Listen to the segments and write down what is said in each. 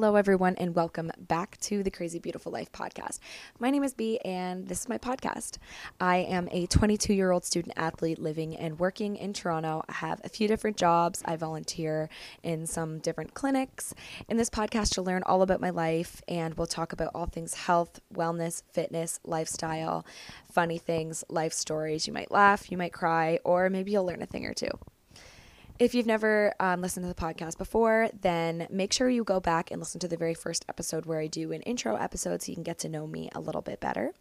Hello, everyone, and welcome back to the Crazy Beeutiful Life podcast. My name is Bee, and this is my podcast. I am a 22 year old student athlete living and working in Toronto. I have a few different jobs. I volunteer in some different clinics. In this podcast, you'll learn all about my life, and we'll talk about all things health, wellness, fitness, lifestyle, funny things, life stories. You might laugh, you might cry, or maybe you'll learn a thing or two. If you've never um, listened to the podcast before, then make sure you go back and listen to the very first episode where I do an intro episode so you can get to know me a little bit better.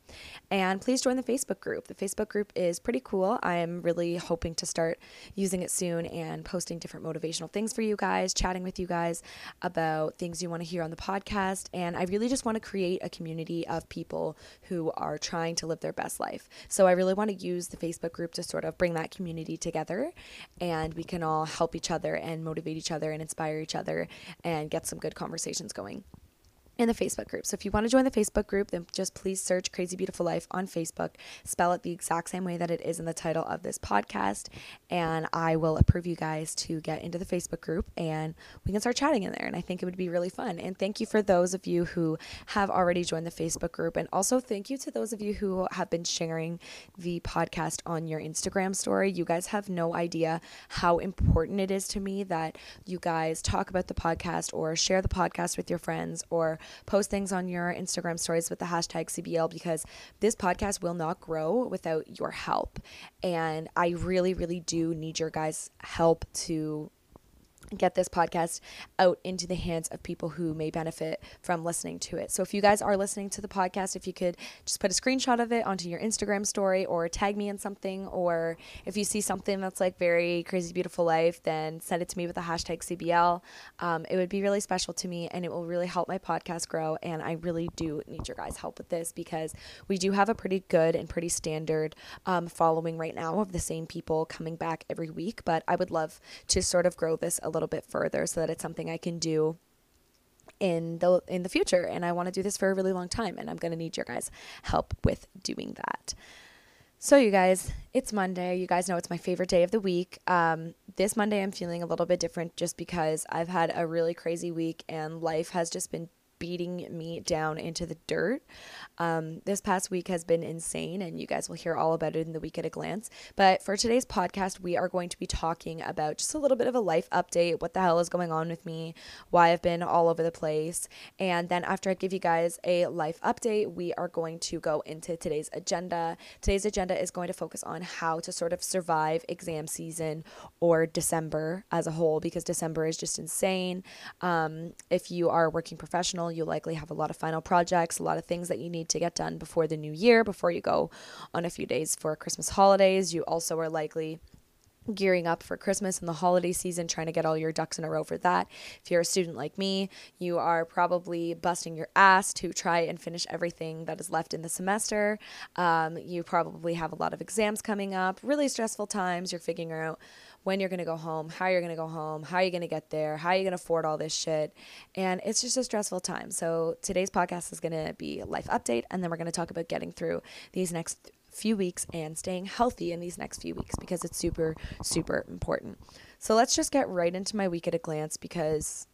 And please join the Facebook group. The Facebook group is pretty cool. I am really hoping to start using it soon and posting different motivational things for you guys, chatting with you guys about things you want to hear on the podcast. And I really just want to create a community of people who are trying to live their best life. So I really want to use the Facebook group to sort of bring that community together and we can all help each other and motivate each other and inspire each other and get some good conversations going in the Facebook group. So if you want to join the Facebook group, then just please search Crazy Beeutiful Life on Facebook. Spell it the exact same way that it is in the title of this podcast. And I will approve you guys to get into the Facebook group and we can start chatting in there. And I think it would be really fun. And thank you for those of you who have already joined the Facebook group. And also thank you to those of you who have been sharing the podcast on your Instagram story. You guys have no idea how important it is to me that you guys talk about the podcast or share the podcast with your friends or post things on your Instagram stories with the hashtag CBL because this podcast will not grow without your help. And I really, really do need your guys' help to get this podcast out into the hands of people who may benefit from listening to it. So if you guys are listening to the podcast, if you could just put a screenshot of it onto your Instagram story or tag me in something, or if you see something that's like very crazy beautiful life, then send it to me with the hashtag CBL. Um, it would be really special to me and it will really help my podcast grow. And I really do need your guys' help with this because we do have a pretty good and pretty standard um, following right now of the same people coming back every week. But I would love to sort of grow this a little bit further so that it's something I can do in the in the future and I want to do this for a really long time and I'm going to need your guys help with doing that. So you guys, it's Monday. You guys know it's my favorite day of the week. Um, this Monday I'm feeling a little bit different just because I've had a really crazy week and life has just been beating me down into the dirt. Um, this past week has been insane, and you guys will hear all about it in the week at a glance. But for today's podcast, we are going to be talking about just a little bit of a life update what the hell is going on with me, why I've been all over the place. And then after I give you guys a life update, we are going to go into today's agenda. Today's agenda is going to focus on how to sort of survive exam season or December as a whole, because December is just insane. Um, if you are a working professional, final. You'll likely have a lot of final projects, a lot of things that you need to get done before the new year, before you go on a few days for Christmas holidays. You also are likely gearing up for Christmas and the holiday season, trying to get all your ducks in a row for that. If you're a student like me, you are probably busting your ass to try and finish everything that is left in the semester. Um, you probably have a lot of exams coming up, really stressful times. You're figuring out when you're going to go home, how you're going to go home, how you're going to get there, how you're going to afford all this shit. And it's just a stressful time. So today's podcast is going to be a life update, and then we're going to talk about getting through these next few weeks and staying healthy in these next few weeks because it's super, super important. So let's just get right into my week at a glance because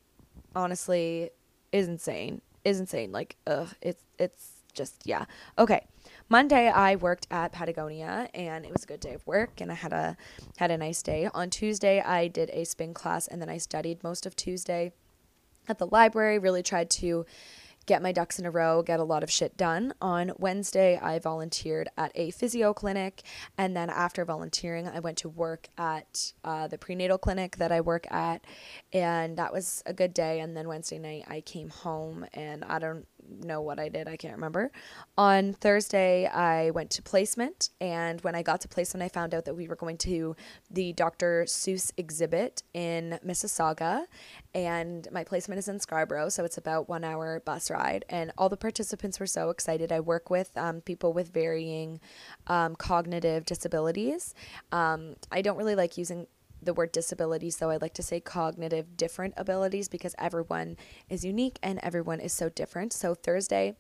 honestly, is insane. Is insane. Like, ugh, it's it's just yeah. Okay. Monday I worked at Patagonia and it was a good day of work and I had a had a nice day. On Tuesday I did a spin class and then I studied most of Tuesday at the library, really tried to get my ducks in a row, get a lot of shit done. On Wednesday, I volunteered at a physio clinic. And then after volunteering, I went to work at uh, the prenatal clinic that I work at. And that was a good day. And then Wednesday night, I came home and I don't know what I did. I can't remember. On Thursday, I went to placement, and when I got to placement, I found out that we were going to the Dr. Seuss exhibit in Mississauga, and my placement is in Scarborough, so it's about one hour bus ride. And all the participants were so excited. I work with um, people with varying um, cognitive disabilities. Um, I don't really like using the word disability, so I like to say cognitive different abilities because everyone is unique and everyone is so different. So Thursday,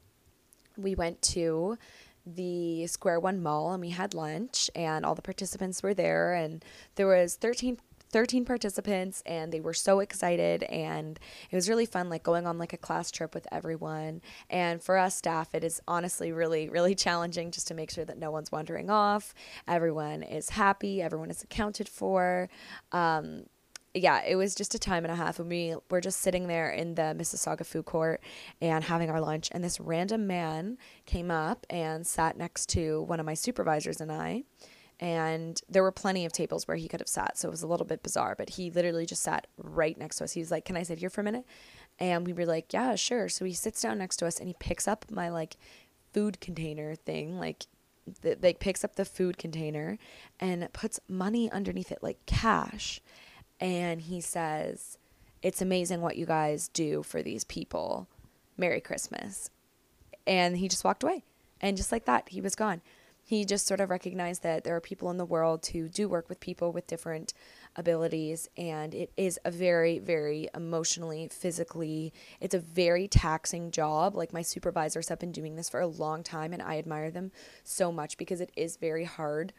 we went to the Square One Mall and we had lunch, and all the participants were there, and there was 13 13 participants and they were so excited and it was really fun like going on like a class trip with everyone and for us staff it is honestly really really challenging just to make sure that no one's wandering off everyone is happy everyone is accounted for um, yeah, it was just a time and a half, and we were just sitting there in the Mississauga food court and having our lunch. And this random man came up and sat next to one of my supervisors and I. And there were plenty of tables where he could have sat, so it was a little bit bizarre. But he literally just sat right next to us. He was like, "Can I sit here for a minute?" And we were like, "Yeah, sure." So he sits down next to us and he picks up my like food container thing, like the, like picks up the food container and puts money underneath it, like cash and he says, It's amazing what you guys do for these people. Merry Christmas. And he just walked away. And just like that, he was gone. He just sort of recognized that there are people in the world who do work with people with different abilities. And it is a very, very emotionally, physically, it's a very taxing job. Like my supervisors have been doing this for a long time, and I admire them so much because it is very hard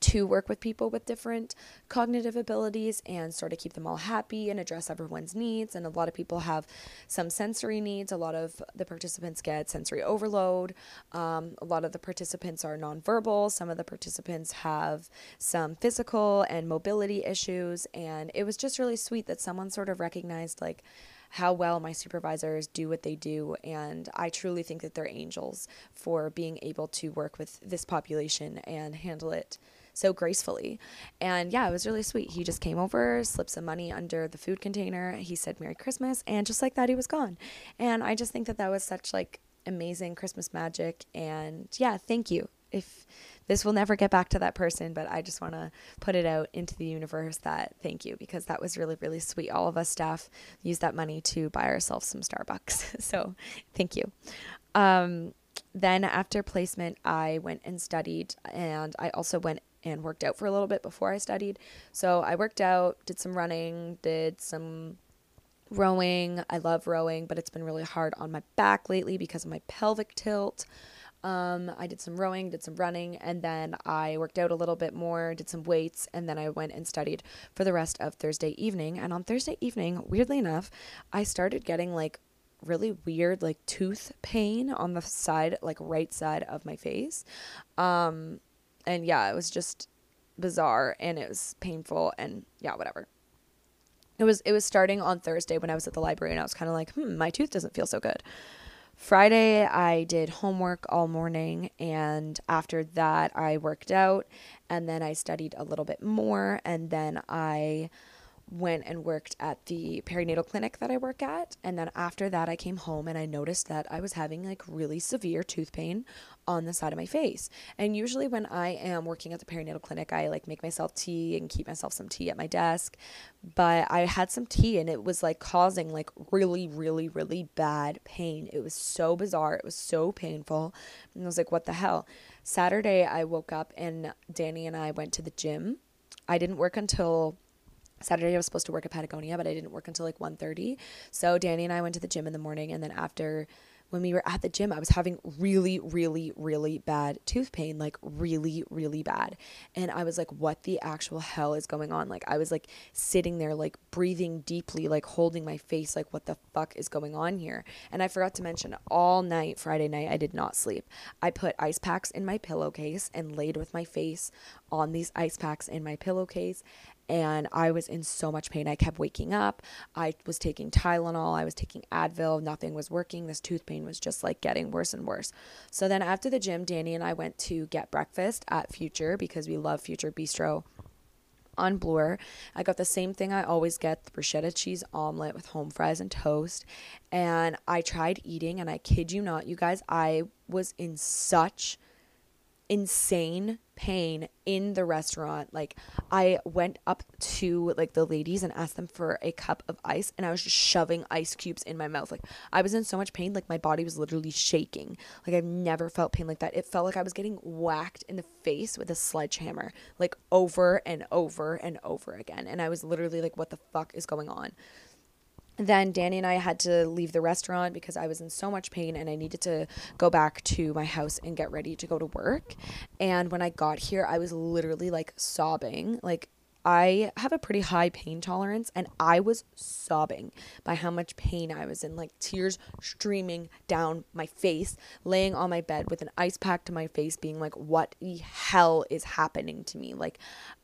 to work with people with different cognitive abilities and sort of keep them all happy and address everyone's needs. And a lot of people have some sensory needs. A lot of the participants get sensory overload. Um, a lot of the participants are nonverbal. Some of the participants have some physical and mobility issues. And it was just really sweet that someone sort of recognized, like, how well my supervisors do what they do. And I truly think that they're angels for being able to work with this population and handle it so gracefully. And yeah, it was really sweet. He just came over, slipped some money under the food container. He said Merry Christmas, and just like that, he was gone. And I just think that that was such like amazing Christmas magic. And yeah, thank you. If this will never get back to that person, but I just want to put it out into the universe that thank you because that was really, really sweet. All of us staff used that money to buy ourselves some Starbucks. so thank you. Um, then after placement, I went and studied, and I also went and worked out for a little bit before I studied. So I worked out, did some running, did some rowing. I love rowing, but it's been really hard on my back lately because of my pelvic tilt. Um, I did some rowing, did some running, and then I worked out a little bit more, did some weights, and then I went and studied for the rest of Thursday evening. And on Thursday evening, weirdly enough, I started getting like really weird like tooth pain on the side like right side of my face um and yeah, it was just bizarre and it was painful and yeah, whatever. It was it was starting on Thursday when I was at the library and I was kind of like, "Hmm, my tooth doesn't feel so good." Friday, I did homework all morning, and after that, I worked out, and then I studied a little bit more, and then I went and worked at the perinatal clinic that I work at. And then after that, I came home and I noticed that I was having like really severe tooth pain on the side of my face. And usually, when I am working at the perinatal clinic, I like make myself tea and keep myself some tea at my desk. But I had some tea and it was like causing like really, really, really bad pain. It was so bizarre. It was so painful. And I was like, what the hell? Saturday, I woke up and Danny and I went to the gym. I didn't work until Saturday I was supposed to work at Patagonia, but I didn't work until like 1:30. So Danny and I went to the gym in the morning and then after when we were at the gym, I was having really, really, really bad tooth pain, like really, really bad. And I was like, what the actual hell is going on? Like, I was like sitting there, like breathing deeply, like holding my face, like, what the fuck is going on here? And I forgot to mention, all night, Friday night, I did not sleep. I put ice packs in my pillowcase and laid with my face on these ice packs in my pillowcase and I was in so much pain. I kept waking up. I was taking Tylenol, I was taking Advil, nothing was working. This tooth pain was just like getting worse and worse. So then after the gym, Danny and I went to get breakfast at Future because we love Future Bistro on Bloor. I got the same thing I always get the bruschetta cheese omelet with home fries and toast. And I tried eating, and I kid you not, you guys, I was in such insane pain in the restaurant. Like I went up to like the ladies and asked them for a cup of ice and I was just shoving ice cubes in my mouth. Like I was in so much pain like my body was literally shaking. Like I've never felt pain like that. It felt like I was getting whacked in the face with a sledgehammer like over and over and over again. And I was literally like what the fuck is going on? Then Danny and I had to leave the restaurant because I was in so much pain and I needed to go back to my house and get ready to go to work. And when I got here, I was literally like sobbing. Like I have a pretty high pain tolerance and I was sobbing by how much pain I was in, like tears streaming down my face, laying on my bed with an ice pack to my face, being like, what the hell is happening to me? Like,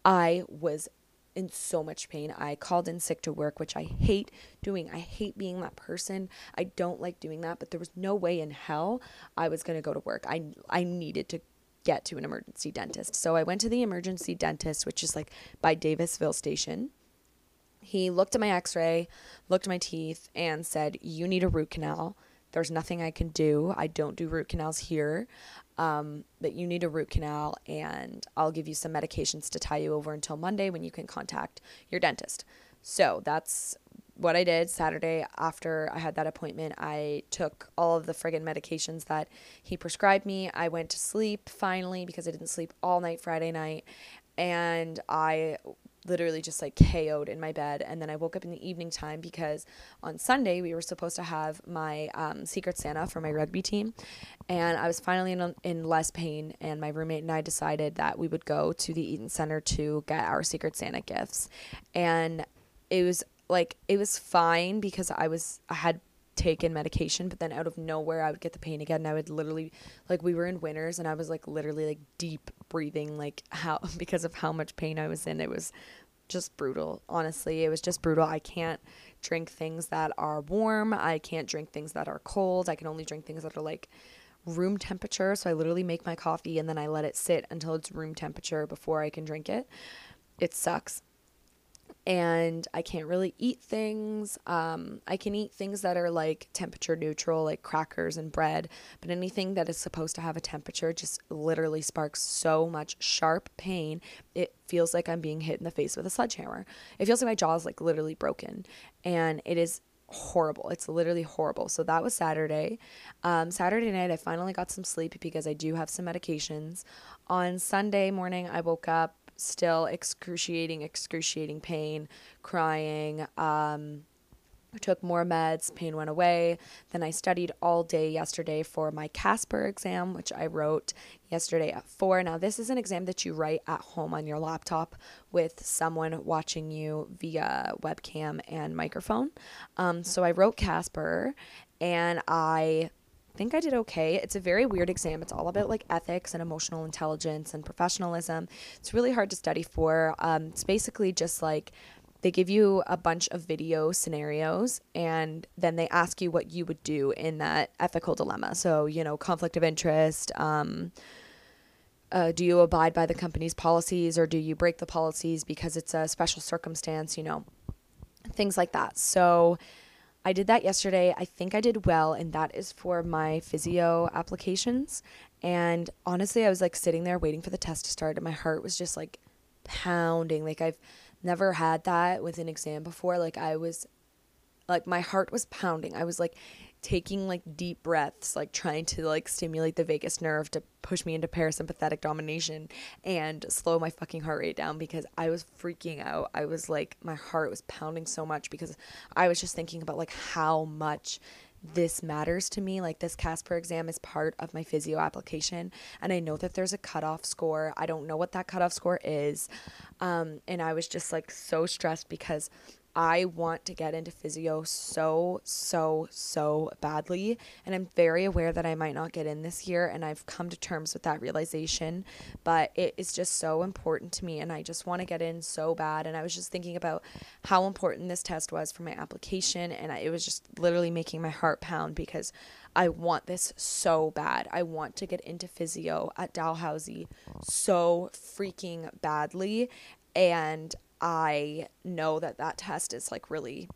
I was in so much pain. I called in sick to work, which I hate doing. I hate being that person. I don't like doing that, but there was no way in hell I was going to go to work. I I needed to get to an emergency dentist. So I went to the emergency dentist, which is like by Davisville station. He looked at my x-ray, looked at my teeth and said, "You need a root canal." There's nothing I can do. I don't do root canals here um, but you need a root canal, and I'll give you some medications to tie you over until Monday when you can contact your dentist. So that's what I did Saturday after I had that appointment. I took all of the friggin' medications that he prescribed me. I went to sleep finally because I didn't sleep all night Friday night. And I literally just like KO'd in my bed. And then I woke up in the evening time because on Sunday we were supposed to have my um, Secret Santa for my rugby team. And I was finally in, in less pain. And my roommate and I decided that we would go to the Eaton Center to get our Secret Santa gifts. And it was like, it was fine because I was, I had taken medication, but then out of nowhere I would get the pain again and I would literally like we were in Winners and I was like literally like deep breathing like how because of how much pain I was in. It was just brutal. Honestly, it was just brutal. I can't drink things that are warm. I can't drink things that are cold. I can only drink things that are like room temperature. So I literally make my coffee and then I let it sit until it's room temperature before I can drink it. It sucks and I can't really eat things. Um, I can eat things that are like temperature neutral, like crackers and bread, but anything that is supposed to have a temperature just literally sparks so much sharp pain. It feels like I'm being hit in the face with a sledgehammer. It feels like my jaw is like literally broken, and it is horrible. It's literally horrible. So that was Saturday. Um, Saturday night, I finally got some sleep because I do have some medications. On Sunday morning, I woke up still excruciating, excruciating pain, crying. Um, took more meds, pain went away. Then I studied all day yesterday for my Casper exam, which I wrote yesterday at four. Now, this is an exam that you write at home on your laptop with someone watching you via webcam and microphone. Um, so I wrote Casper and I think I did okay. It's a very weird exam. It's all about like ethics and emotional intelligence and professionalism. It's really hard to study for. Um, it's basically just like they give you a bunch of video scenarios and then they ask you what you would do in that ethical dilemma. So, you know, conflict of interest. Um, uh, do you abide by the company's policies or do you break the policies because it's a special circumstance? You know, things like that. So, I did that yesterday. I think I did well, and that is for my physio applications. And honestly, I was like sitting there waiting for the test to start, and my heart was just like pounding. Like, I've never had that with an exam before. Like, I was, like, my heart was pounding. I was like taking like deep breaths, like trying to like stimulate the vagus nerve to push me into parasympathetic domination and slow my fucking heart rate down because I was freaking out. I was like my heart was pounding so much because I was just thinking about like how much this matters to me. Like this Casper exam is part of my physio application, and I know that there's a cutoff score. I don't know what that cutoff score is, um, and I was just like so stressed because I want to get into physio so, so, so badly. And I'm very aware that I might not get in this year. And I've come to terms with that realization. But it is just so important to me. And I just want to get in so bad. And I was just thinking about how important this test was for my application. And I, it was just literally making my heart pound because I want this so bad. I want to get into physio at Dalhousie so freaking badly. And I know that that test is like really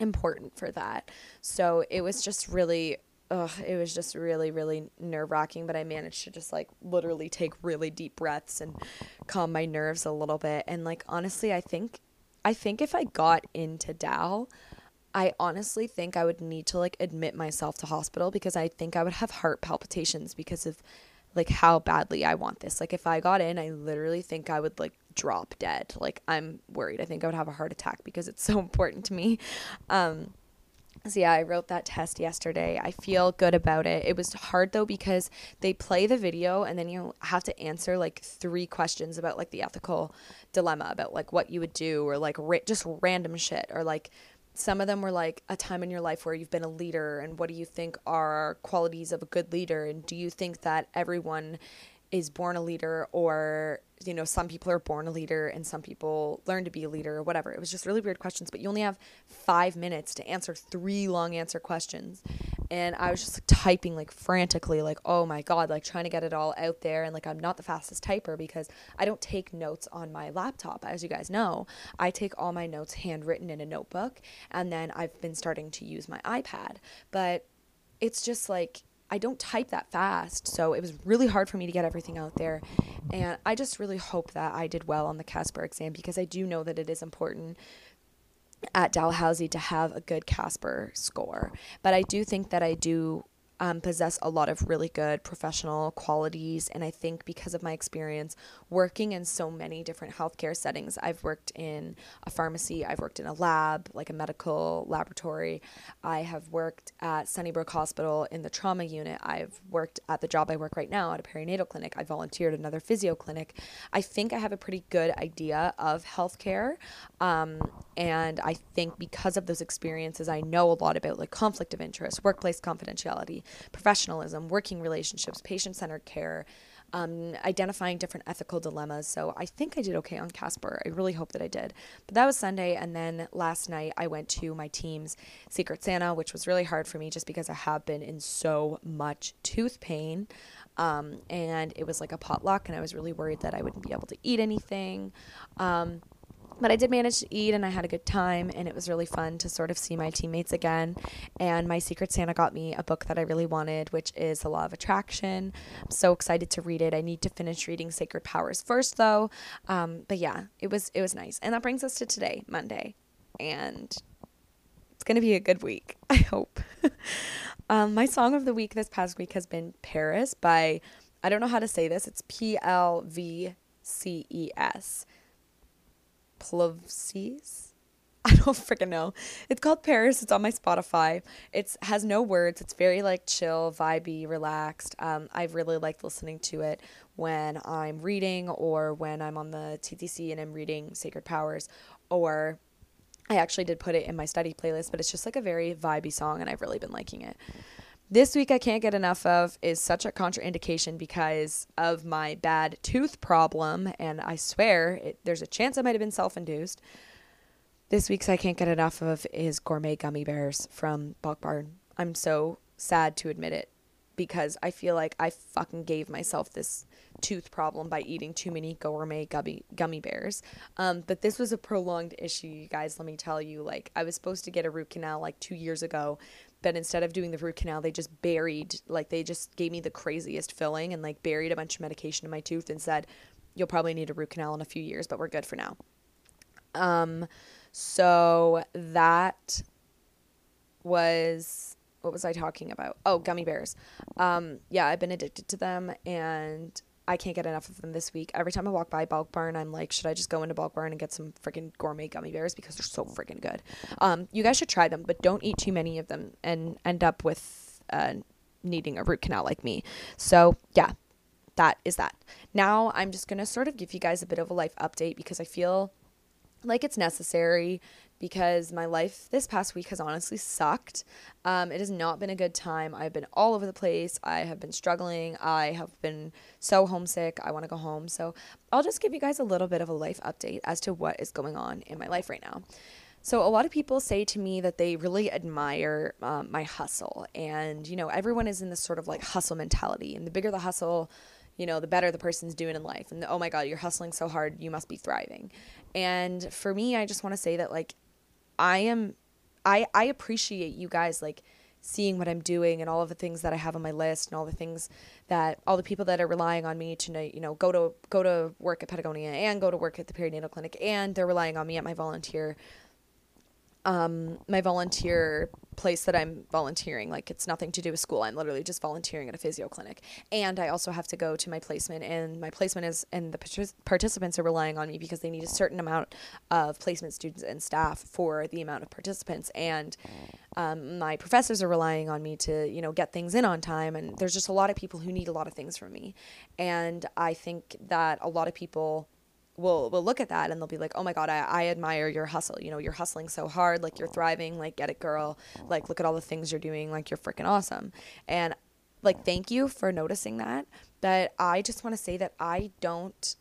important for that. So it was just really ugh, it was just really, really nerve wracking, but I managed to just like literally take really deep breaths and calm my nerves a little bit. And like honestly, I think I think if I got into Dal, I honestly think I would need to like admit myself to hospital because I think I would have heart palpitations because of like how badly I want this. Like if I got in, I literally think I would like drop dead. Like I'm worried. I think I would have a heart attack because it's so important to me. Um So yeah, I wrote that test yesterday. I feel good about it. It was hard though because they play the video and then you have to answer like three questions about like the ethical dilemma about like what you would do or like just random shit or like some of them were like a time in your life where you've been a leader and what do you think are qualities of a good leader? And do you think that everyone is born a leader or you know some people are born a leader and some people learn to be a leader or whatever. It was just really weird questions but you only have five minutes to answer three long answer questions. And i was just like, typing like frantically like oh my god like trying to get it all out there. And like i'm not the fastest typer because i don't take notes on my laptop as you guys know. I take all my notes handwritten in a notebook and then i've been starting to use my ipad. But it's just like I don't type that fast, so it was really hard for me to get everything out there. And I just really hope that I did well on the Casper exam because I do know that it is important at Dalhousie to have a good Casper score. But I do think that I do um, possess a lot of really good professional qualities. And I think because of my experience working in so many different healthcare settings, I've worked in a pharmacy, I've worked in a lab, like a medical laboratory, I have worked at Sunnybrook Hospital in the trauma unit, I've worked at the job I work right now at a perinatal clinic, I volunteered at another physio clinic. I think I have a pretty good idea of healthcare. Um, and I think because of those experiences, I know a lot about like conflict of interest, workplace confidentiality, professionalism, working relationships, patient centered care, um, identifying different ethical dilemmas. So I think I did okay on Casper. I really hope that I did. But that was Sunday. And then last night I went to my team's Secret Santa, which was really hard for me just because I have been in so much tooth pain. Um, and it was like a potluck, and I was really worried that I wouldn't be able to eat anything. Um, but I did manage to eat and I had a good time and it was really fun to sort of see my teammates again. And my Secret Santa got me a book that I really wanted, which is The Law of Attraction. I'm so excited to read it. I need to finish reading Sacred Powers first though. Um, but yeah, it was it was nice. And that brings us to today, Monday. And it's gonna be a good week, I hope. um, my song of the week this past week has been Paris by I don't know how to say this. It's P L V C E S. Plovses. I don't freaking know. It's called Paris. It's on my Spotify. It's has no words. It's very like chill, vibey, relaxed. Um, I really like listening to it when I'm reading or when I'm on the TTC and I'm reading Sacred Powers or I actually did put it in my study playlist, but it's just like a very vibey song and I've really been liking it. This week I can't get enough of is such a contraindication because of my bad tooth problem, and I swear it, there's a chance I might have been self induced. This week's I can't get enough of is gourmet gummy bears from Bulk Barn. I'm so sad to admit it because I feel like I fucking gave myself this tooth problem by eating too many gourmet gummy gummy bears. Um, but this was a prolonged issue, you guys. Let me tell you. Like I was supposed to get a root canal like two years ago, but instead of doing the root canal, they just buried, like, they just gave me the craziest filling and, like, buried a bunch of medication in my tooth and said, you'll probably need a root canal in a few years, but we're good for now. Um, so that was what was I talking about? Oh, gummy bears. Um, yeah, I've been addicted to them and I can't get enough of them this week. Every time I walk by Bulk Barn, I'm like, should I just go into Bulk Barn and get some freaking gourmet gummy bears because they're so freaking good. Um, you guys should try them, but don't eat too many of them and end up with uh, needing a root canal like me. So yeah, that is that. Now I'm just gonna sort of give you guys a bit of a life update because I feel like it's necessary because my life this past week has honestly sucked. Um, it has not been a good time. I've been all over the place. I have been struggling. I have been so homesick. I want to go home. So I'll just give you guys a little bit of a life update as to what is going on in my life right now. So, a lot of people say to me that they really admire um, my hustle. And, you know, everyone is in this sort of like hustle mentality. And the bigger the hustle, you know, the better the person's doing in life. And the, oh my God, you're hustling so hard, you must be thriving. And for me, I just want to say that, like, I am I I appreciate you guys like seeing what I'm doing and all of the things that I have on my list and all the things that all the people that are relying on me to you know go to go to work at Patagonia and go to work at the perinatal clinic and they're relying on me at my volunteer um my volunteer place that I'm volunteering. Like it's nothing to do with school. I'm literally just volunteering at a physio clinic. And I also have to go to my placement and my placement is and the partic- participants are relying on me because they need a certain amount of placement students and staff for the amount of participants and um, my professors are relying on me to you know get things in on time and there's just a lot of people who need a lot of things from me and i think that a lot of people will will look at that and they'll be like, "Oh my god, I, I admire your hustle. You know, you're hustling so hard, like you're thriving, like get it, girl. Like look at all the things you're doing, like you're freaking awesome." And like thank you for noticing that. But I just want to say that I don't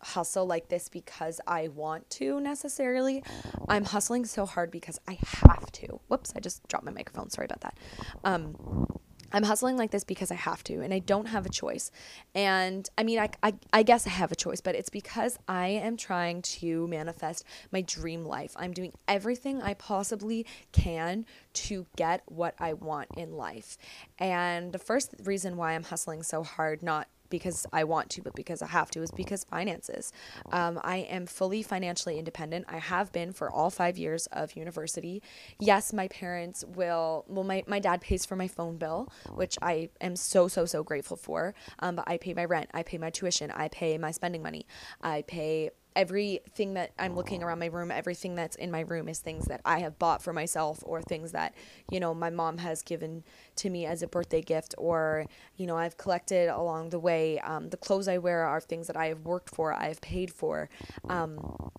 hustle like this because I want to necessarily. I'm hustling so hard because I have to. Whoops, I just dropped my microphone. Sorry about that. Um I'm hustling like this because I have to and I don't have a choice. And I mean, I, I, I, guess I have a choice, but it's because I am trying to manifest my dream life. I'm doing everything I possibly can to get what I want in life. And the first reason why I'm hustling so hard, not because I want to, but because I have to, is because finances. Um, I am fully financially independent. I have been for all five years of university. Yes, my parents will, well, my, my dad pays for my phone bill, which I am so, so, so grateful for. Um, but I pay my rent, I pay my tuition, I pay my spending money, I pay everything that I'm looking around my room, everything that's in my room is things that I have bought for myself or things that, you know, my mom has given to me as a birthday gift or, you know, I've collected along the way. Um, the clothes I wear are things that I have worked for, I have paid for. Um,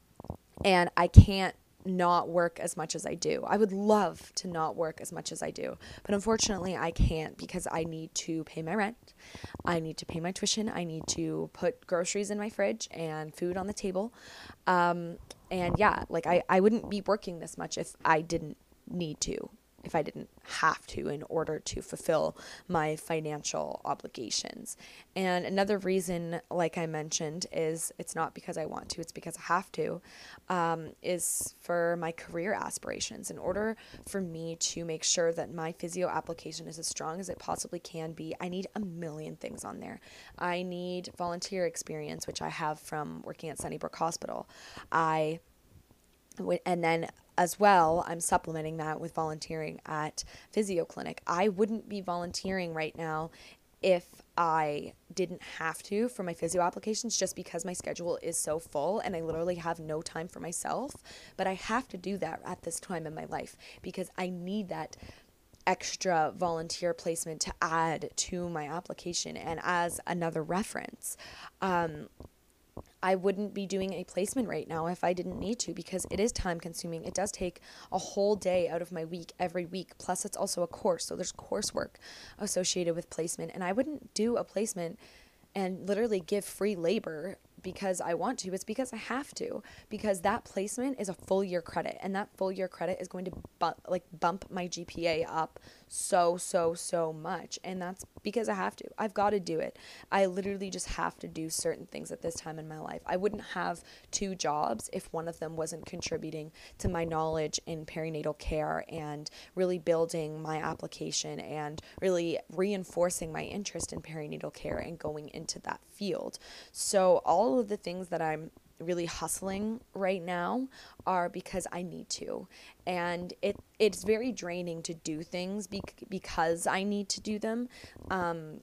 and I can't not work as much as I do. I would love to not work as much as I do, but unfortunately, I can't because I need to pay my rent. I need to pay my tuition. I need to put groceries in my fridge and food on the table. Um, and yeah, like I, I wouldn't be working this much if I didn't need to if I didn't have to in order to fulfill my financial obligations. And another reason, like I mentioned, is it's not because I want to, it's because I have to, um, is for my career aspirations. In order for me to make sure that my physio application is as strong as it possibly can be, I need a million things on there. I need volunteer experience, which I have from working at Sunnybrook Hospital. I and then as well, I'm supplementing that with volunteering at Physio Clinic. I wouldn't be volunteering right now if I didn't have to for my physio applications just because my schedule is so full and I literally have no time for myself. But I have to do that at this time in my life because I need that extra volunteer placement to add to my application and as another reference. Um, I wouldn't be doing a placement right now if I didn't need to because it is time consuming. It does take a whole day out of my week every week. Plus, it's also a course. So there's coursework associated with placement. And I wouldn't do a placement and literally give free labor because I want to, it's because I have to. Because that placement is a full year credit, and that full year credit is going to bu- like bump my GPA up so so so much, and that's because I have to. I've got to do it. I literally just have to do certain things at this time in my life. I wouldn't have two jobs if one of them wasn't contributing to my knowledge in perinatal care and really building my application and really reinforcing my interest in perinatal care and going into that field. So all all of the things that I'm really hustling right now are because I need to. And it it's very draining to do things be- because I need to do them. Um,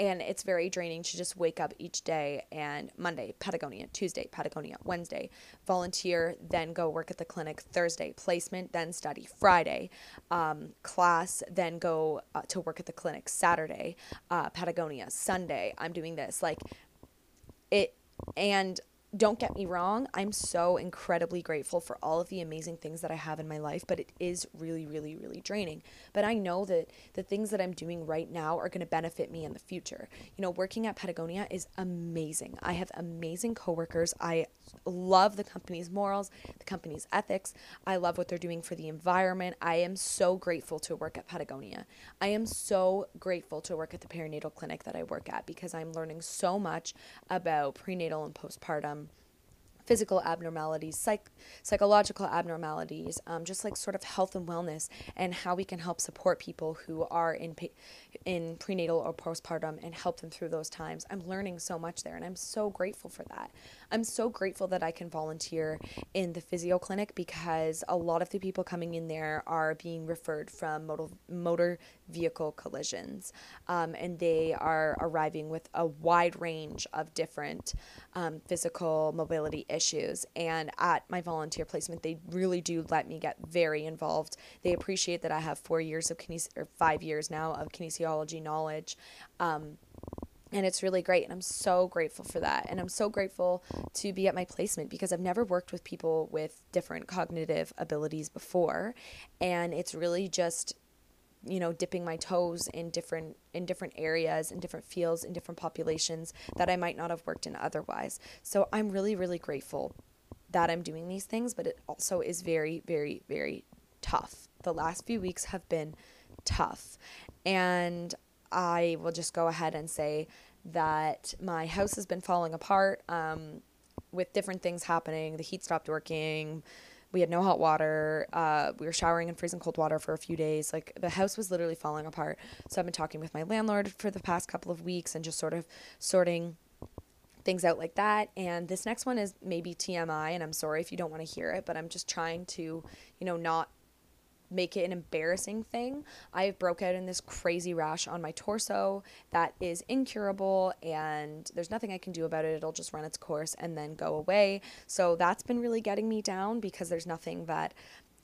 and it's very draining to just wake up each day and Monday, Patagonia, Tuesday, Patagonia, Wednesday, volunteer, then go work at the clinic, Thursday, placement, then study, Friday, um, class, then go uh, to work at the clinic, Saturday, uh, Patagonia, Sunday, I'm doing this. Like, it and don't get me wrong, I'm so incredibly grateful for all of the amazing things that I have in my life, but it is really, really, really draining. But I know that the things that I'm doing right now are going to benefit me in the future. You know, working at Patagonia is amazing. I have amazing coworkers. I love the company's morals, the company's ethics. I love what they're doing for the environment. I am so grateful to work at Patagonia. I am so grateful to work at the perinatal clinic that I work at because I'm learning so much about prenatal and postpartum physical abnormalities, psych- psychological abnormalities, um, just like sort of health and wellness, and how we can help support people who are in pa- in prenatal or postpartum and help them through those times. I'm learning so much there, and I'm so grateful for that. I'm so grateful that I can volunteer in the physio clinic because a lot of the people coming in there are being referred from motor, motor vehicle collisions, um, and they are arriving with a wide range of different um, physical mobility issues. And at my volunteer placement, they really do let me get very involved. They appreciate that I have four years of kines- or five years now of kinesiology knowledge. Um, and it's really great and i'm so grateful for that and i'm so grateful to be at my placement because i've never worked with people with different cognitive abilities before and it's really just you know dipping my toes in different in different areas in different fields in different populations that i might not have worked in otherwise so i'm really really grateful that i'm doing these things but it also is very very very tough the last few weeks have been tough and I will just go ahead and say that my house has been falling apart um, with different things happening. The heat stopped working. We had no hot water. Uh, we were showering in freezing cold water for a few days. Like the house was literally falling apart. So I've been talking with my landlord for the past couple of weeks and just sort of sorting things out like that. And this next one is maybe TMI, and I'm sorry if you don't want to hear it, but I'm just trying to, you know, not make it an embarrassing thing. I broke out in this crazy rash on my torso that is incurable and there's nothing I can do about it. It'll just run its course and then go away. So that's been really getting me down because there's nothing that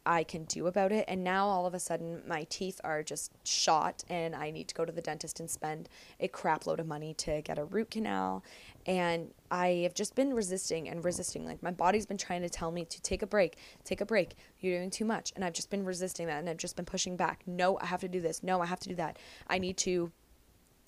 I can do about it. And now all of a sudden, my teeth are just shot, and I need to go to the dentist and spend a crap load of money to get a root canal. And I have just been resisting and resisting. Like, my body's been trying to tell me to take a break, take a break. You're doing too much. And I've just been resisting that, and I've just been pushing back. No, I have to do this. No, I have to do that. I need to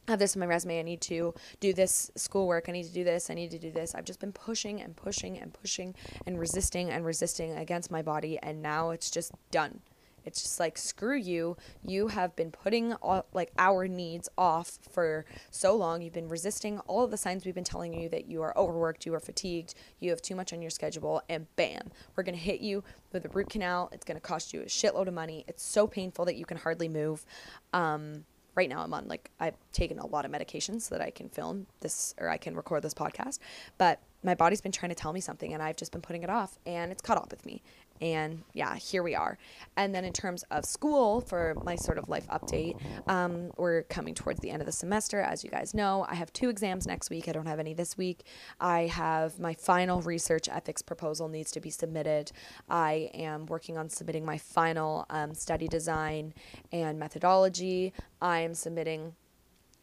have this in my resume. I need to do this schoolwork. I need to do this. I need to do this. I've just been pushing and pushing and pushing and resisting and resisting against my body. And now it's just done. It's just like, screw you. You have been putting all, like our needs off for so long. You've been resisting all of the signs we've been telling you that you are overworked, you are fatigued, you have too much on your schedule, and bam, we're going to hit you with a root canal. It's going to cost you a shitload of money. It's so painful that you can hardly move. Um, right now I'm on like I've taken a lot of medications so that I can film this or I can record this podcast. But my body's been trying to tell me something and I've just been putting it off and it's caught up with me. And yeah, here we are. And then in terms of school, for my sort of life update, um, we're coming towards the end of the semester. As you guys know, I have two exams next week. I don't have any this week. I have my final research ethics proposal needs to be submitted. I am working on submitting my final um, study design and methodology. I am submitting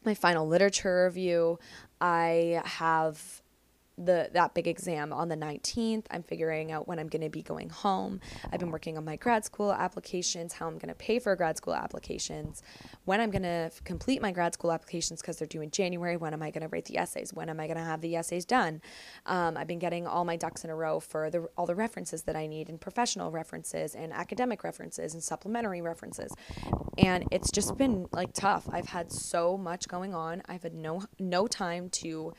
my final literature review. I have the that big exam on the 19th. I'm figuring out when I'm going to be going home. I've been working on my grad school applications, how I'm going to pay for grad school applications, when I'm going to complete my grad school applications because they're due in January. When am I going to write the essays? When am I going to have the essays done? Um, I've been getting all my ducks in a row for the, all the references that I need and professional references and academic references and supplementary references. And it's just been like tough. I've had so much going on. I've had no no time to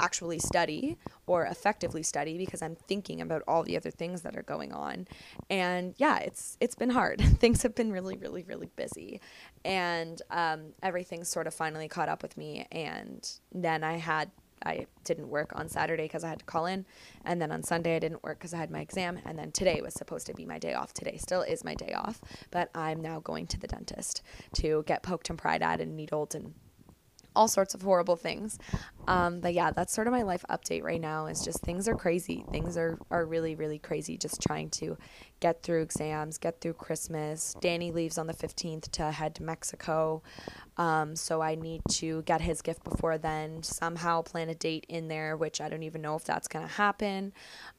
actually study or effectively study because I'm thinking about all the other things that are going on. And yeah, it's it's been hard. things have been really, really, really busy, and um, everything's sort of finally caught up with me. And then I had I didn't work on Saturday because I had to call in, and then on Sunday I didn't work because I had my exam, and then today was supposed to be my day off. Today still is my day off, but I'm now going to the dentist to get poked and pried at and needled and all sorts of horrible things. Um, but yeah, that's sort of my life update right now. Is just things are crazy. Things are are really really crazy. Just trying to get through exams, get through Christmas. Danny leaves on the fifteenth to head to Mexico, um, so I need to get his gift before then. Somehow plan a date in there, which I don't even know if that's gonna happen.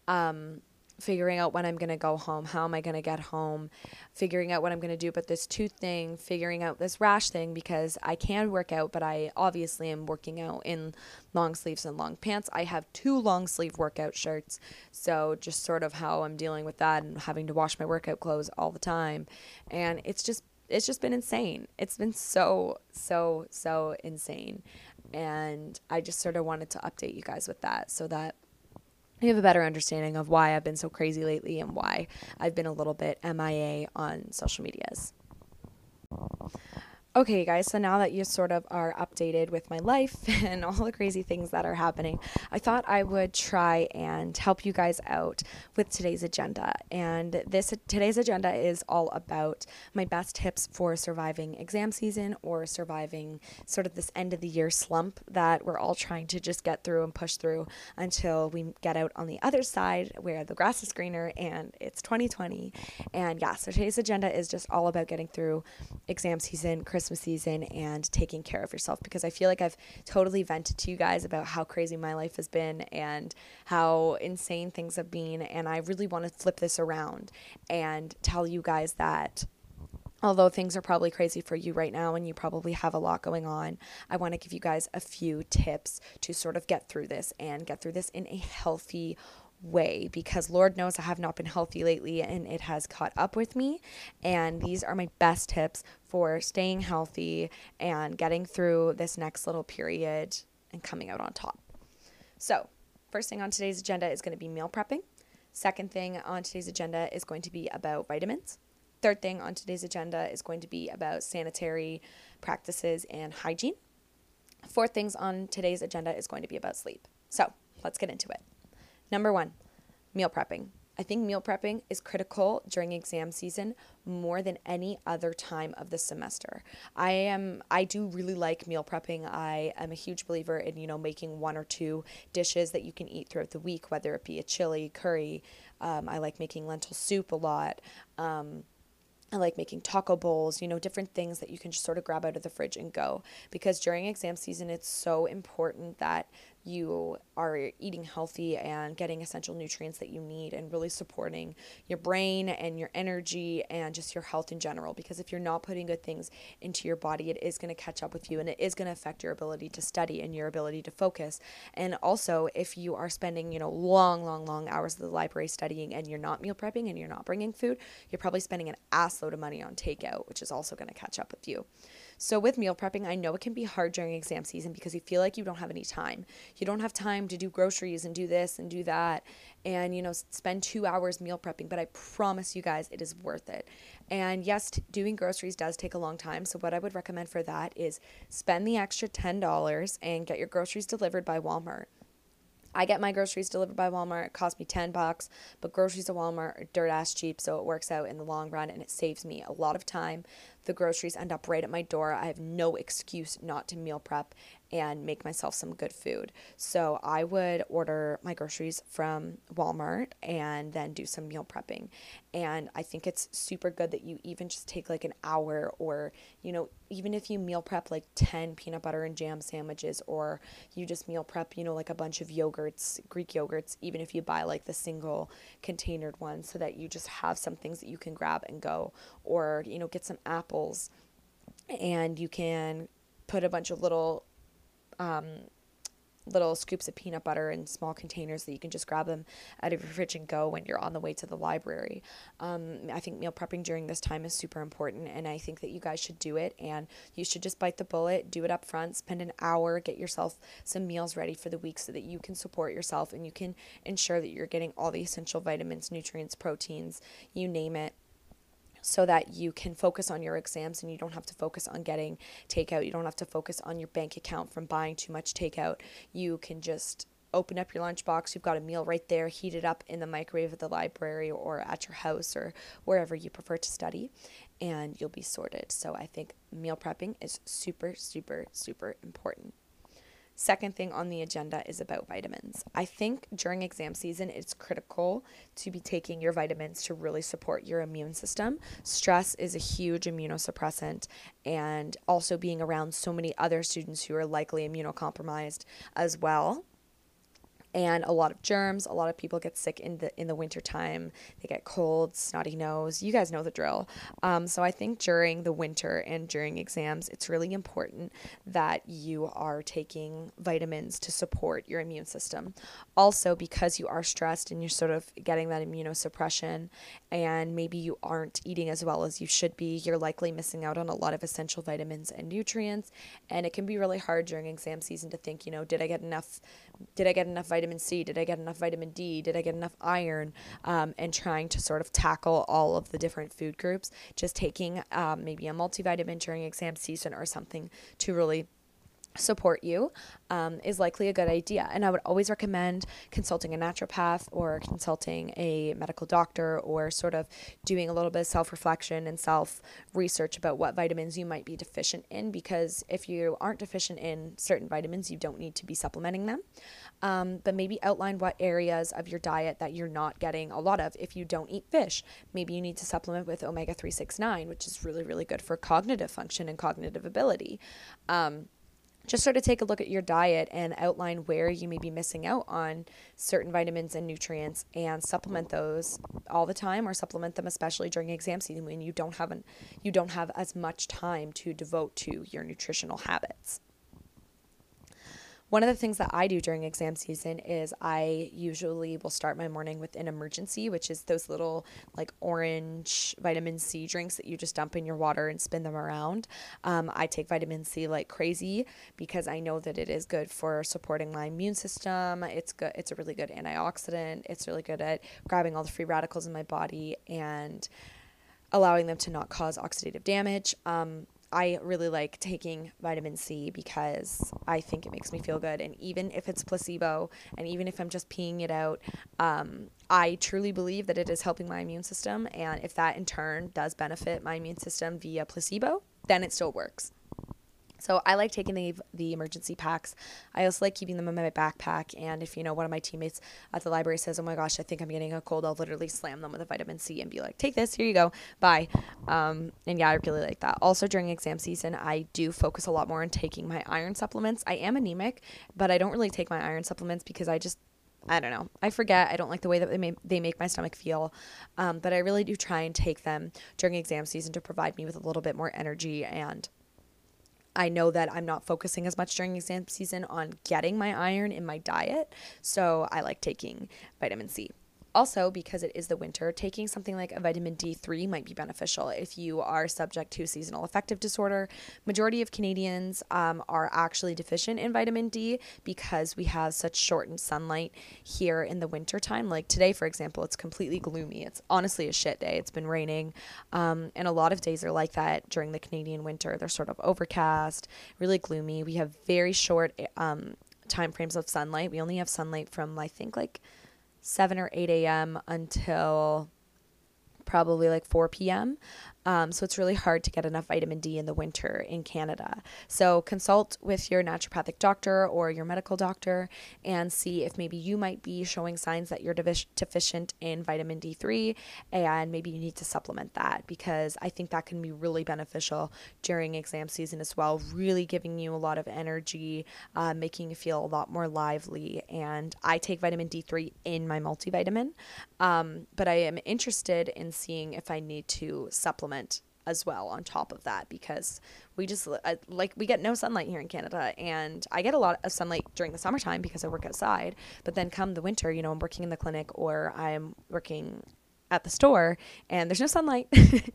Um, figuring out when I'm going to go home, how am I going to get home, figuring out what I'm going to do about this tooth thing, figuring out this rash thing because I can work out, but I obviously am working out in long sleeves and long pants. I have two long sleeve workout shirts, so just sort of how I'm dealing with that and having to wash my workout clothes all the time. And it's just it's just been insane. It's been so so so insane. And I just sort of wanted to update you guys with that so that you have a better understanding of why I've been so crazy lately and why I've been a little bit MIA on social medias. Okay, guys, so now that you sort of are updated with my life and all the crazy things that are happening, I thought I would try and help you guys out with today's agenda. And this today's agenda is all about my best tips for surviving exam season or surviving sort of this end of the year slump that we're all trying to just get through and push through until we get out on the other side where the grass is greener and it's 2020. And yeah, so today's agenda is just all about getting through exam season, Christmas Christmas season and taking care of yourself because I feel like I've totally vented to you guys about how crazy my life has been and how insane things have been. And I really want to flip this around and tell you guys that although things are probably crazy for you right now and you probably have a lot going on, I want to give you guys a few tips to sort of get through this and get through this in a healthy way because Lord knows I have not been healthy lately and it has caught up with me. And these are my best tips for staying healthy and getting through this next little period and coming out on top. So, first thing on today's agenda is going to be meal prepping. Second thing on today's agenda is going to be about vitamins. Third thing on today's agenda is going to be about sanitary practices and hygiene. Fourth things on today's agenda is going to be about sleep. So, let's get into it. Number one, meal prepping. I think meal prepping is critical during exam season more than any other time of the semester. I am I do really like meal prepping. I am a huge believer in, you know, making one or two dishes that you can eat throughout the week, whether it be a chili, curry. Um, I like making lentil soup a lot. Um, I like making taco bowls, you know, different things that you can just sort of grab out of the fridge and go. Because during exam season, it's so important that you are eating healthy and getting essential nutrients that you need and really supporting your brain and your energy and just your health in general. Because if you're not putting good things into your body it is going to catch up with you and it is going to affect your ability to study and your ability to focus. And also if you are spending you know long long long hours at the library studying and you're not meal prepping and you're not bringing food you're probably spending an ass load of money on takeout which is also going to catch up with you so, with meal prepping, I know it can be hard during exam season because you feel like you don't have any time. You don't have time to do groceries and do this and do that and, you know, spend two hours meal prepping. But I promise you guys, it is worth it. And yes, t- doing groceries does take a long time. So, what I would recommend for that is spend the extra $10 and get your groceries delivered by Walmart. I get my groceries delivered by Walmart. It costs me 10 bucks, but groceries at Walmart are dirt ass cheap, so it works out in the long run and it saves me a lot of time. The groceries end up right at my door. I have no excuse not to meal prep and make myself some good food. So I would order my groceries from Walmart and then do some meal prepping. And I think it's super good that you even just take like an hour or, you know, even if you meal prep like 10 peanut butter and jam sandwiches or you just meal prep, you know, like a bunch of yogurts, Greek yogurts, even if you buy like the single containered ones so that you just have some things that you can grab and go or, you know, get some apples and you can put a bunch of little um, little scoops of peanut butter in small containers that you can just grab them out of your fridge and go when you're on the way to the library. Um, I think meal prepping during this time is super important, and I think that you guys should do it. And you should just bite the bullet, do it up front, spend an hour, get yourself some meals ready for the week so that you can support yourself and you can ensure that you're getting all the essential vitamins, nutrients, proteins, you name it so that you can focus on your exams and you don't have to focus on getting takeout. You don't have to focus on your bank account from buying too much takeout. You can just open up your lunchbox. You've got a meal right there, heat it up in the microwave at the library or at your house or wherever you prefer to study, and you'll be sorted. So I think meal prepping is super, super, super important. Second thing on the agenda is about vitamins. I think during exam season, it's critical to be taking your vitamins to really support your immune system. Stress is a huge immunosuppressant, and also being around so many other students who are likely immunocompromised as well and a lot of germs. A lot of people get sick in the in the winter time. They get colds, snotty nose. You guys know the drill. Um, so I think during the winter and during exams, it's really important that you are taking vitamins to support your immune system. Also, because you are stressed and you're sort of getting that immunosuppression, and maybe you aren't eating as well as you should be, you're likely missing out on a lot of essential vitamins and nutrients. And it can be really hard during exam season to think, you know, did I get enough? Did I get enough vitamin C? Did I get enough vitamin D? Did I get enough iron? Um, and trying to sort of tackle all of the different food groups, just taking um, maybe a multivitamin during exam season or something to really support you um, is likely a good idea. And I would always recommend consulting a naturopath or consulting a medical doctor or sort of doing a little bit of self reflection and self research about what vitamins you might be deficient in because if you aren't deficient in certain vitamins, you don't need to be supplementing them. Um, but maybe outline what areas of your diet that you're not getting a lot of. If you don't eat fish, maybe you need to supplement with omega 369, which is really, really good for cognitive function and cognitive ability. Um, just sort of take a look at your diet and outline where you may be missing out on certain vitamins and nutrients and supplement those all the time or supplement them especially during exam season when you don't have an, you don't have as much time to devote to your nutritional habits. One of the things that I do during exam season is I usually will start my morning with an Emergen-C, which is those little like orange vitamin C drinks that you just dump in your water and spin them around. Um, I take vitamin C like crazy because I know that it is good for supporting my immune system. It's good. It's a really good antioxidant. It's really good at grabbing all the free radicals in my body and allowing them to not cause oxidative damage. Um, I really like taking vitamin C because I think it makes me feel good. And even if it's placebo, and even if I'm just peeing it out, um, I truly believe that it is helping my immune system. And if that in turn does benefit my immune system via placebo, then it still works. So I like taking the the Emergen-C packs. I also like keeping them in my backpack. And if you know one of my teammates at the library says, "Oh my gosh, I think I'm getting a cold," I'll literally slam them with a vitamin C and be like, "Take this, here you go, bye." Um, and yeah, I really like that. Also during exam season, I do focus a lot more on taking my iron supplements. I am anemic, but I don't really take my iron supplements because I just I don't know. I forget. I don't like the way that they make, they make my stomach feel. Um, but I really do try and take them during exam season to provide me with a little bit more energy and I know that I'm not focusing as much during exam season on getting my iron in my diet. So I like taking vitamin C. Also, because it is the winter, taking something like a vitamin D3 might be beneficial if you are subject to seasonal affective disorder. Majority of Canadians um, are actually deficient in vitamin D because we have such shortened sunlight here in the winter time. Like today, for example, it's completely gloomy. It's honestly a shit day. It's been raining, um, and a lot of days are like that during the Canadian winter. They're sort of overcast, really gloomy. We have very short um, time frames of sunlight. We only have sunlight from I think like 7 or 8 a.m. until probably like 4 p.m. Um, so it's really hard to get enough vitamin D in the winter in Canada. So consult with your naturopathic doctor or your medical doctor and see if maybe you might be showing signs that you're deficient in vitamin D3 and maybe you need to supplement that because I think that can be really beneficial during exam season as well, really giving you a lot of energy, uh, making you feel a lot more lively. And I take vitamin D3 in my multivitamin, um, but I am interested in seeing if I need to supplement supplement as well on top of that because we just uh, like we get no sunlight here in Canada and I get a lot of sunlight during the summertime because I work outside but then come the winter you know I'm working in the clinic or I'm working at the store and there's no sunlight.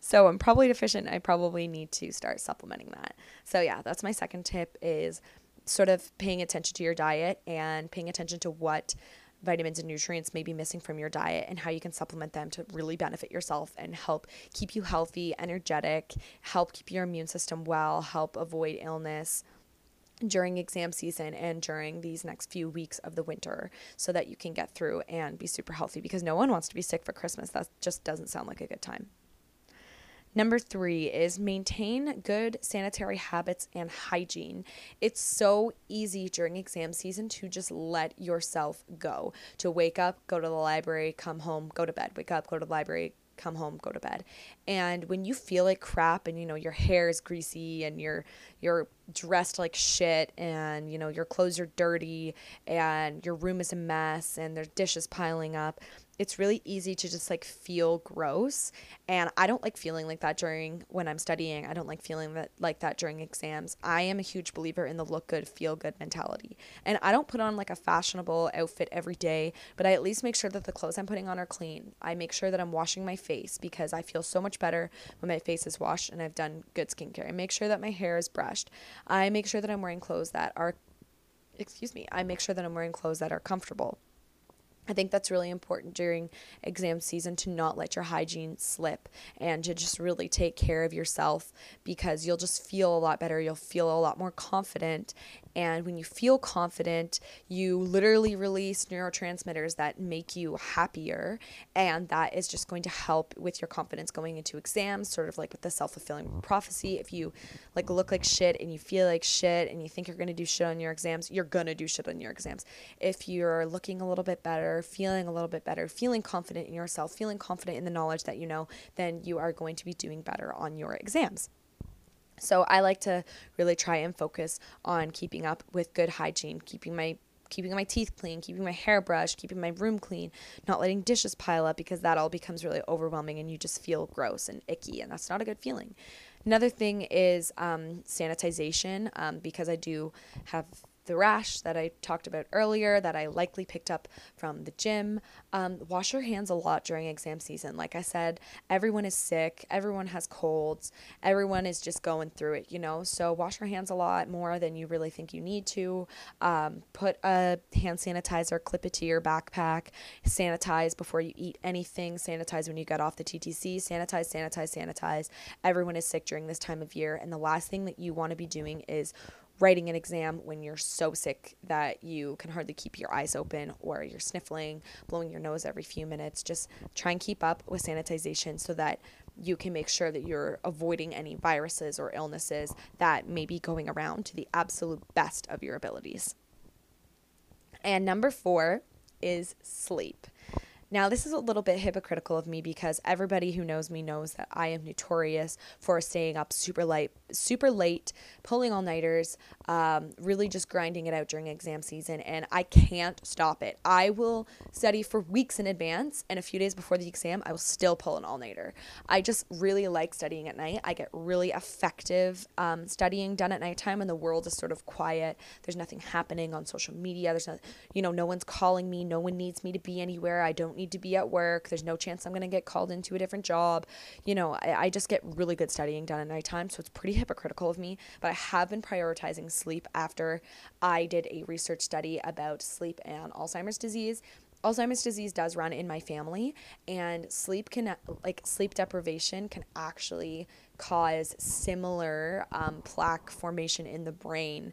So I'm probably deficient. I probably need to start supplementing that. So yeah that's my second tip is sort of paying attention to your diet and paying attention to what vitamins and nutrients may be missing from your diet and how you can supplement them to really benefit yourself and help keep you healthy, energetic, help keep your immune system well, help avoid illness during exam season and during these next few weeks of the winter so that you can get through and be super healthy because no one wants to be sick for Christmas. That just doesn't sound like a good time. Number three is maintain good sanitary habits and hygiene. It's so easy during exam season to just let yourself go, to wake up, go to the library, come home, go to bed, wake up, go to the library, come home, go to bed. And when you feel like crap and you know your hair is greasy and you're you're dressed like shit and you know your clothes are dirty and your room is a mess and there's dishes piling up, it's really easy to just like feel gross and i don't like feeling like that during when i'm studying. I don't like feeling that like that during exams. I am a huge believer in the look good feel good mentality. And i don't put on like a fashionable outfit every day but i at least make sure that the clothes i'm putting on are clean. I make sure that i'm washing my face because i feel so much better when my face is washed and i've done good skincare. I make sure that my hair is brushed. I make sure that i'm wearing clothes that are excuse me, I make sure that I'm wearing clothes that are comfortable. I think that's really important during exam season to not let your hygiene slip and to just really take care of yourself because you'll just feel a lot better. You'll feel a lot more confident and when you feel confident, you literally release neurotransmitters that make you happier. And that is just going to help with your confidence going into exams, sort of like with the self fulfilling prophecy. If you like look like shit and you feel like shit and you think you're going to do shit on your exams, you're going to do shit on your exams. If you're looking a little bit better, feeling a little bit better, feeling confident in yourself, feeling confident in the knowledge that you know, then you are going to be doing better on your exams. So I like to really try and focus on keeping up with good hygiene, keeping my keeping my teeth clean, keeping my hair brushed, keeping my room clean, not letting dishes pile up because that all becomes really overwhelming and you just feel gross and icky and that's not a good feeling. Another thing is um, sanitization um, because I do have the rash that I talked about earlier that I likely picked up from the gym. Um, wash your hands a lot during exam season. Like I said, everyone is sick, everyone has colds, everyone is just going through it, you know? So wash your hands a lot more than you really think you need to. Um, put a hand sanitizer, clip it to your backpack, sanitize before you eat anything, sanitize when you get off the TTC, sanitize, sanitize, sanitize. Everyone is sick during this time of year. And the last thing that you want to be doing is writing an exam when you're so sick that you can hardly keep your eyes open or you're sniffling, blowing your nose every few minutes. Just try and keep up with sanitization so that you can make sure that you're avoiding any viruses or illnesses that may be going around to the absolute best of your abilities. And number four is sleep. Now, this is a little bit hypocritical of me because everybody who knows me knows that I am notorious for staying up super late, super late, pulling all nighters, um, really just grinding it out during exam season, and I can't stop it. I will study for weeks in advance, and a few days before the exam, I will still pull an all nighter. I just really like studying at night. I get really effective um, studying done at nighttime, and the world is sort of quiet. There's nothing happening on social media. There's not, you know, no one's calling me. No one needs me to be anywhere. I don't need to be at work. There's no chance I'm going to get called into a different job. You know, I, I just get really good studying done at nighttime. So it's pretty hypocritical of me, but I have been prioritizing sleep after I did a research study about sleep and Alzheimer's disease. Alzheimer's disease does run in my family, and sleep can, like, sleep deprivation can actually cause similar um, plaque formation in the brain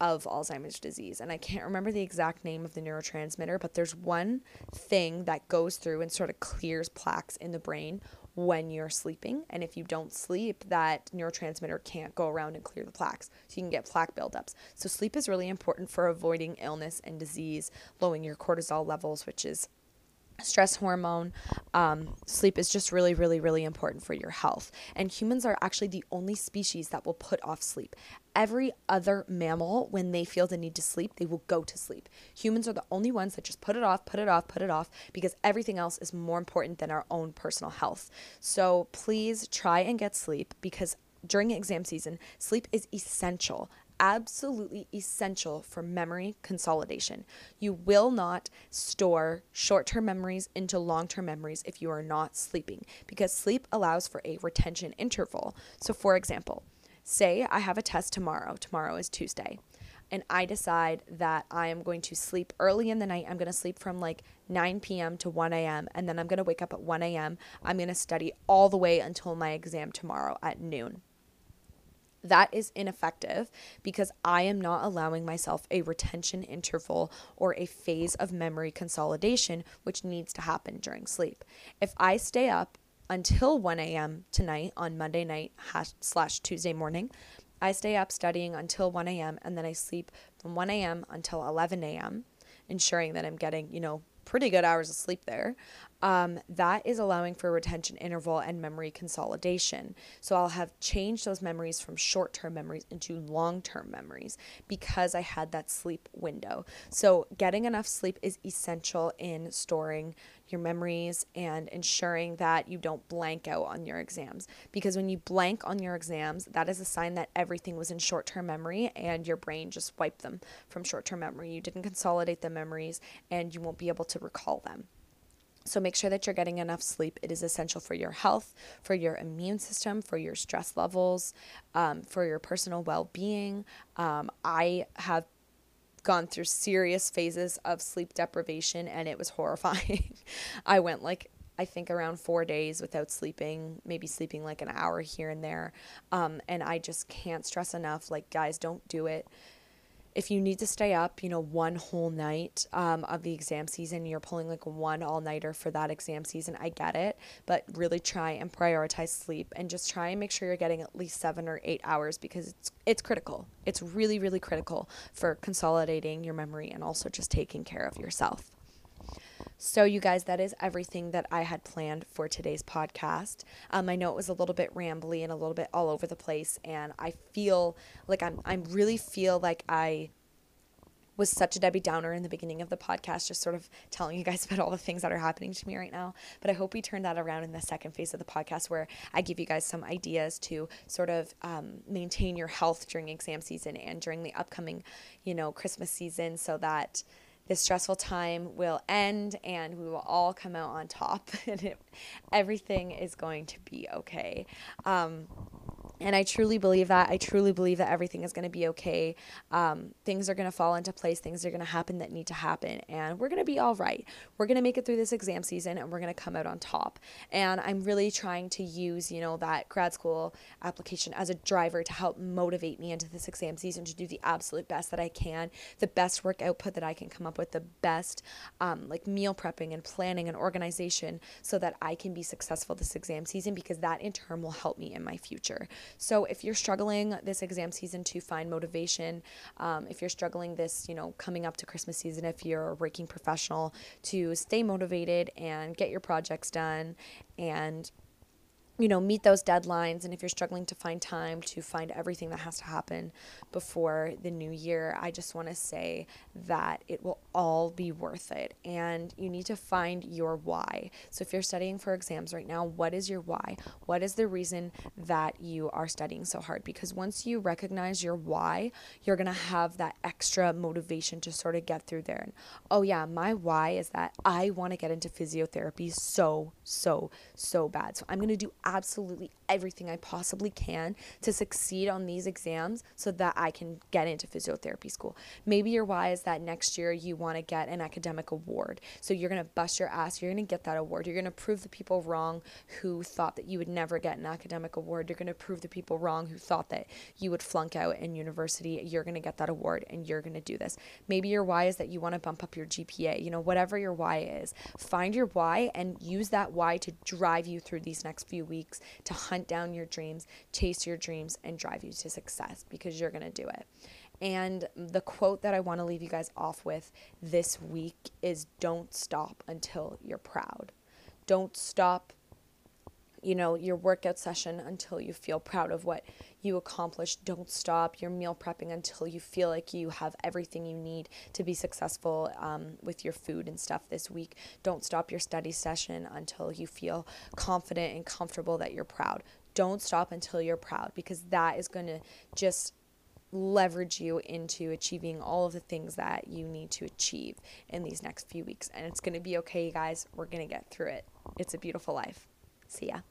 of Alzheimer's disease. And I can't remember the exact name of the neurotransmitter, but there's one thing that goes through and sort of clears plaques in the brain when you're sleeping. And if you don't sleep, that neurotransmitter can't go around and clear the plaques. So you can get plaque buildups. So sleep is really important for avoiding illness and disease, lowering your cortisol levels, which is stress hormone. Um, sleep is just really, really, really important for your health. And humans are actually the only species that will put off sleep. Every other mammal, when they feel the need to sleep, they will go to sleep. Humans are the only ones that just put it off, put it off, put it off, because everything else is more important than our own personal health. So please try and get sleep because during exam season, sleep is essential absolutely essential for memory consolidation. You will not store short term memories into long term memories if you are not sleeping because sleep allows for a retention interval. So, for example, say I have a test tomorrow, tomorrow is Tuesday, and I decide that I am going to sleep early in the night. I'm going to sleep from like 9 p.m. to 1 a.m., and then I'm going to wake up at 1 a.m. I'm going to study all the way until my exam tomorrow at noon that is ineffective because I am not allowing myself a retention interval or a phase of memory consolidation, which needs to happen during sleep. If I stay up until 1 a.m. tonight on Monday night slash Tuesday morning, I stay up studying until 1 a.m. and then I sleep from 1 a.m. until 11 a.m., ensuring that I'm getting, you know, pretty good hours of sleep there um, that is allowing for retention interval and memory consolidation. So I'll have changed those memories from short term memories into long term memories because I had that sleep window. So getting enough sleep is essential in storing your memories and ensuring that you don't blank out on your exams. Because when you blank on your exams, that is a sign that everything was in short term memory and your brain just wiped them from short term memory. You didn't consolidate the memories and you won't be able to recall them. So make sure that you're getting enough sleep. It is essential for your health, for your immune system, for your stress levels, um, for your personal well being. Um, I have gone through serious phases of sleep deprivation and it was horrifying. I went like I think around four days without sleeping, maybe sleeping like an hour here and there. Um, and I just can't stress enough like, guys, don't do it if you need to stay up, you know, one whole night um, of the exam season, you're pulling like one all nighter for that exam season. I get it, but really try and prioritize sleep and just try and make sure you're getting at least seven or eight hours because it's it's critical. It's really really critical for consolidating your memory and also just taking care of yourself. So, you guys, that is everything that I had planned for today's podcast. Um, I know it was a little bit rambly and a little bit all over the place, and I feel like I'm, I really feel like I was such a Debbie Downer in the beginning of the podcast, just sort of telling you guys about all the things that are happening to me right now. But I hope we turn that around in the second phase of the podcast where I give you guys some ideas to sort of um, maintain your health during exam season and during the upcoming, you know, Christmas season so that this stressful time will end and we will all come out on top and it, everything is going to be okay. Um, and I truly believe that. I truly believe that everything is going to be okay. Um, things are going to fall into place. Things are going to happen that need to happen. And we're going to be all right. We're going to make it through this exam season and we're going to come out on top. And I'm really trying to use, you know, that grad school application as a driver to help motivate me into this exam season to do the absolute best that I can, the best work output that I can come up with, the best um, like meal prepping and planning and organization so that I can be successful this exam season because that in turn will help me in my future. So if you're struggling this exam season to find motivation, um, if you're struggling this, you know, coming up to Christmas season, if you're a working professional to stay motivated and get your projects done and you know, meet those deadlines. And if you're struggling to find time to find everything that has to happen before the new year, I just want to say that it will all be worth it. And you need to find your why. So if you're studying for exams right now, what is your why? What is the reason that you are studying so hard? Because once you recognize your why, you're going to have that extra motivation to sort of get through there. And oh, yeah, my why is that I want to get into physiotherapy so, so, so bad. So I'm going to do absolutely everything I possibly can to succeed on these exams so that I can get into physiotherapy school. Maybe your why is that next year you want to get an academic award. So you're going to bust your ass. You're going to get that award. You're going to prove the people wrong who thought that you would never get an academic award. You're going to prove the people wrong who thought that you would flunk out in university. You're going to get that award and you're going to do this. Maybe your why is that you want to bump up your GPA. You know, whatever your why is, find your why and use that why to drive you through these next few weeks to hunt down your dreams, chase your dreams, and drive you to success because you're going to do it. And the quote that I want to leave you guys off with this week is don't stop until you're proud. Don't stop you know, your workout session until you feel proud of what you accomplished. Don't stop your meal prepping until you feel like you have everything you need to be successful um, with your food and stuff this week. Don't stop your study session until you feel confident and comfortable that you're proud. Don't stop until you're proud because that is going to just leverage you into achieving all of the things that you need to achieve in these next few weeks. And it's going to be okay, you guys. We're going to get through it. It's a beautiful life. See ya.